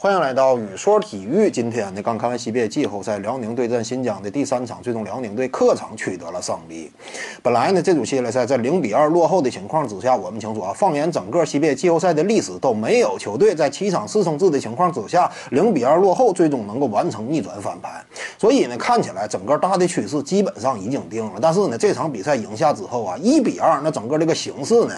欢迎来到雨说体育。今天呢，刚看完 CBA 季后赛，辽宁对阵新疆的第三场，最终辽宁队客场取得了胜利。本来呢，这组系列赛在零比二落后的情况之下，我们清楚啊，放眼整个 CBA 季后赛的历史，都没有球队在七场四胜制的情况之下，零比二落后，最终能够完成逆转翻盘。所以呢，看起来整个大的趋势基本上已经定了。但是呢，这场比赛赢下之后啊，一比二，那整个这个形势呢，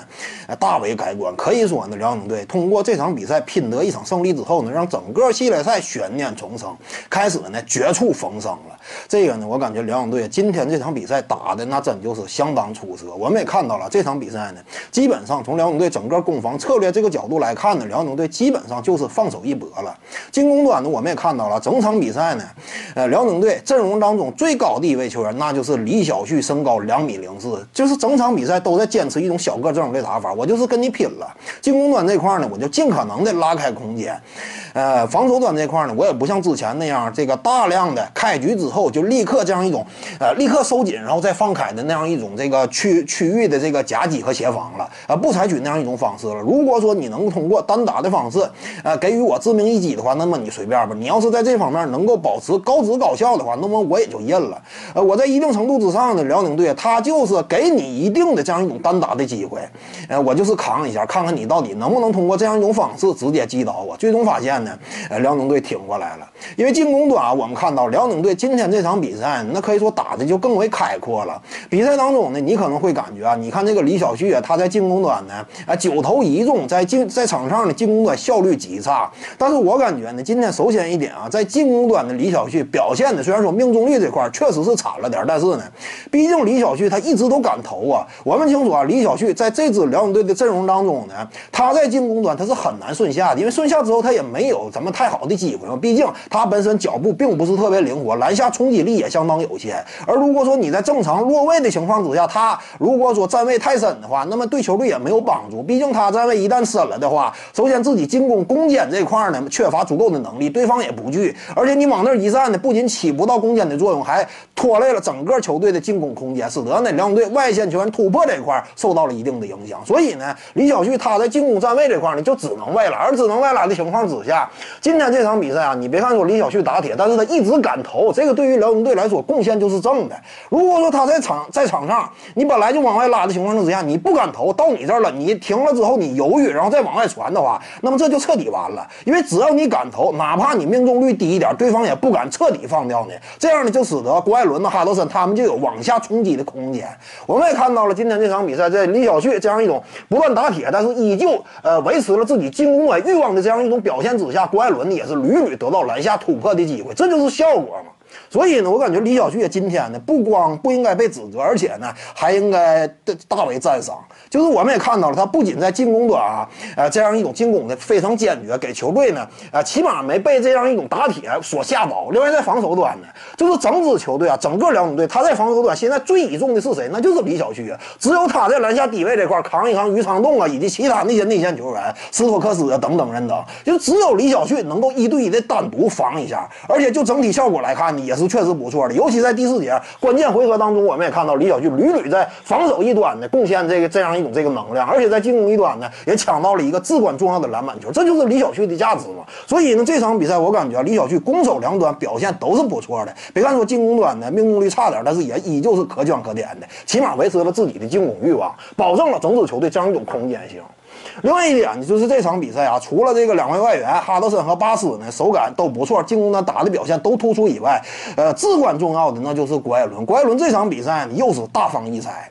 大为改观。可以说呢，辽宁队通过这场比赛拼得一场胜利之后呢，让整个系列赛悬念重生，开始呢绝处逢生了。这个呢，我感觉辽宁队今天这场比赛打的那真就是相当出色。我们也看到了这场比赛呢，基本上从辽宁队整个攻防策略这个角度来看呢，辽宁队基本上就是放手一搏了。进攻端呢，我们也看到了整场比赛呢，呃，辽宁队阵容当中最高的一位球员那就是李晓旭，身高两米零四，就是整场比赛都在坚持一种小个阵容的打法，我就是跟你拼了。进攻端这块呢，我就尽可能的拉开空间。呃防守端这块呢，我也不像之前那样，这个大量的开局之后就立刻这样一种，呃，立刻收紧然后再放开的那样一种这个区区域的这个夹击和协防了，啊，不采取那样一种方式了。如果说你能通过单打的方式，呃，给予我致命一击的话，那么你随便吧。你要是在这方面能够保持高质高效的话，那么我也就认了。呃，我在一定程度之上的辽宁队，他就是给你一定的这样一种单打的机会，呃，我就是扛一下，看看你到底能不能通过这样一种方式直接击倒我。最终发现呢。呃，辽宁队挺过来了，因为进攻端啊，我们看到辽宁队今天这场比赛，那可以说打的就更为开阔了。比赛当中呢，你可能会感觉啊，你看这个李晓旭啊，他在进攻端呢，啊九投一中，在进在场上的进攻端效率极差。但是我感觉呢，今天首先一点啊，在进攻端的李晓旭表现的，虽然说命中率这块确实是差了点，但是呢，毕竟李晓旭他一直都敢投啊。我们清楚啊，李晓旭在这支辽宁队的阵容当中呢，他在进攻端他是很难顺下的，因为顺下之后他也没有怎么。太好的机会嘛，毕竟他本身脚步并不是特别灵活，篮下冲击力也相当有限。而如果说你在正常落位的情况之下，他如果说站位太深的话，那么对球队也没有帮助。毕竟他站位一旦深了的话，首先自己进攻攻坚这块呢缺乏足够的能力，对方也不惧，而且你往那儿一站呢，不仅起不到攻坚的作用，还拖累了整个球队的进攻空间，使得呢两队外线球员突破这块受到了一定的影响。所以呢，李晓旭他在进攻站位这块呢就只能外拉，而只能外拉的情况之下。今天这场比赛啊，你别看说李晓旭打铁，但是他一直敢投，这个对于辽宁队来说贡献就是正的。如果说他在场在场上，你本来就往外拉的情况之下，你不敢投，到你这儿了，你停了之后你犹豫，然后再往外传的话，那么这就彻底完了。因为只要你敢投，哪怕你命中率低一点，对方也不敢彻底放掉你。这样呢，就使得郭艾伦、的哈德森他们就有往下冲击的空间。我们也看到了今天这场比赛，在李晓旭这样一种不断打铁，但是依旧呃维持了自己进攻的欲望的这样一种表现之下，郭艾伦呢也。是屡屡得到篮下突破的机会，这就是效果嘛。所以呢，我感觉李晓旭今天呢，不光不应该被指责，而且呢，还应该大为赞赏。就是我们也看到了，他不仅在进攻端啊，呃，这样一种进攻的非常坚决，给球队呢，呃，起码没被这样一种打铁所吓倒。另外，在防守端呢，就是整支球队啊，整个辽宁队，他在防守端现在最倚重的是谁？那就是李晓旭啊。只有他在篮下低位这块扛一扛于昌栋啊，以及其他那些内线球员斯托克斯啊等等人等，就只有李晓旭能够一对一的单独防一下，而且就整体效果来看呢，也是确实不错的。尤其在第四节关键回合当中，我们也看到李晓旭屡屡在防守一端呢贡献这个这样。一种这个能量，而且在进攻一端呢，也抢到了一个至关重要的篮板球，这就是李晓旭的价值嘛。所以呢，这场比赛我感觉李晓旭攻守两端表现都是不错的。别看说进攻端的命中率差点，但是也依旧是可圈可点的，起码维持了自己的进攻欲望，保证了整支球队这样一种空间性。另外一点呢，就是这场比赛啊，除了这个两位外援哈德森和巴斯呢手感都不错，进攻端打的表现都突出以外，呃，至关重要的那就是郭艾伦。郭艾伦这场比赛呢，又是大放异彩。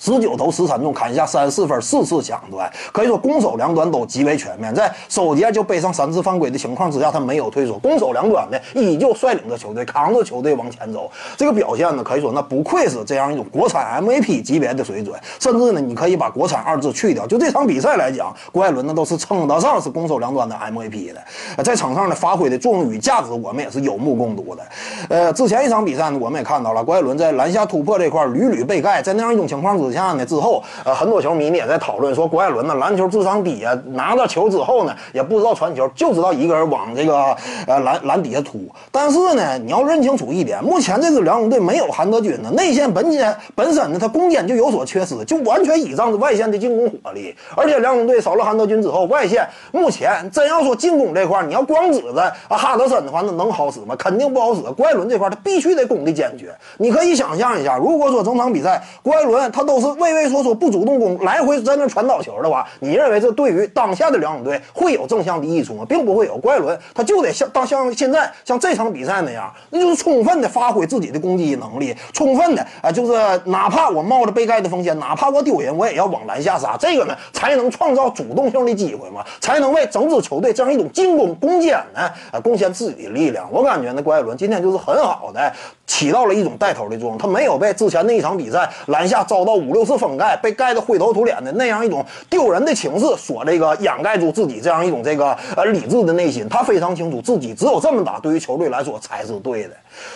十九投十三中，砍下三十四分，四次抢断，可以说攻守两端都极为全面。在首节就背上三次犯规的情况之下，他没有退缩，攻守两端呢依旧率领着球队，扛着球队往前走。这个表现呢，可以说那不愧是这样一种国产 MVP 级别的水准。甚至呢，你可以把“国产”二字去掉，就这场比赛来讲，郭艾伦那都是称得上是攻守两端的 MVP 的。在场上的发挥的作用与价值，我们也是有目共睹的。呃，之前一场比赛呢，我们也看到了郭艾伦在篮下突破这块屡屡被盖，在那样一种情况之之下呢，之后呃，很多球迷呢也在讨论说，郭艾伦呢篮球智商低啊，拿到球之后呢也不知道传球，就知道一个人往这个呃篮篮底下突。但是呢，你要认清楚一点，目前这支辽宁队没有韩德君呢，内线本身本身呢，他攻坚就有所缺失，就完全倚仗着外线的进攻火力。而且辽宁队少了韩德君之后，外线目前真要说进攻这块，你要光指着啊哈德森的话，那能好使吗？肯定不好使。郭艾伦这块他必须得攻的坚决。你可以想象一下，如果说整场比赛郭艾伦他都是畏畏缩缩不主动攻，来回在那传导球的话，你认为这对于当下的辽宁队会有正向的益处吗？并不会有。郭艾伦他就得像当像现在像这场比赛那样，那就是充分的发挥自己的攻击能力，充分的啊，就是哪怕我冒着被盖的风险，哪怕我丢人，我也要往篮下杀。这个呢，才能创造主动性的机会嘛，才能为整支球队这样一种进攻攻坚呢啊贡献自己的力量。我感觉呢，郭艾伦今天就是很好的起到了一种带头的作用，他没有被之前那一场比赛篮下遭到五六次封盖，被盖得灰头土脸的那样一种丢人的情势所这个掩盖住自己这样一种这个呃理智的内心。他非常清楚自己只有这么打，对于球队来说才是对的。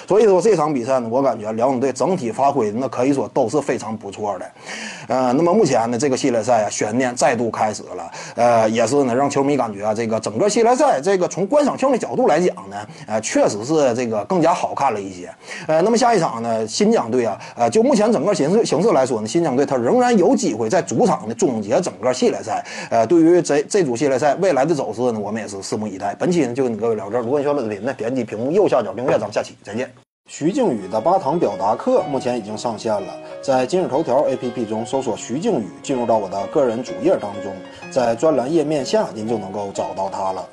所以说这场比赛呢，我感觉辽宁队整体发挥那可以说都是非常不错的。呃，那么目前呢，这个系列赛啊，悬念再度开始了。呃，也是呢，让球迷感觉啊，这个整个系列赛这个从观赏性的角度来讲呢，呃，确实是这个更加好看了一些。呃，那么下一场呢，新疆队啊，呃，就目前整个形势形势来说呢，新疆队他仍然有机会在主场呢终结整个系列赛。呃，对于这这组系列赛未来的走势呢，我们也是拭目以待。本期呢就跟各位聊这儿，如果你喜欢本视频呢，点击屏幕右下角订阅，咱们下期再见。徐静宇的八堂表达课目前已经上线了，在今日头条 APP 中搜索徐静宇，进入到我的个人主页当中，在专栏页面下您就能够找到他了。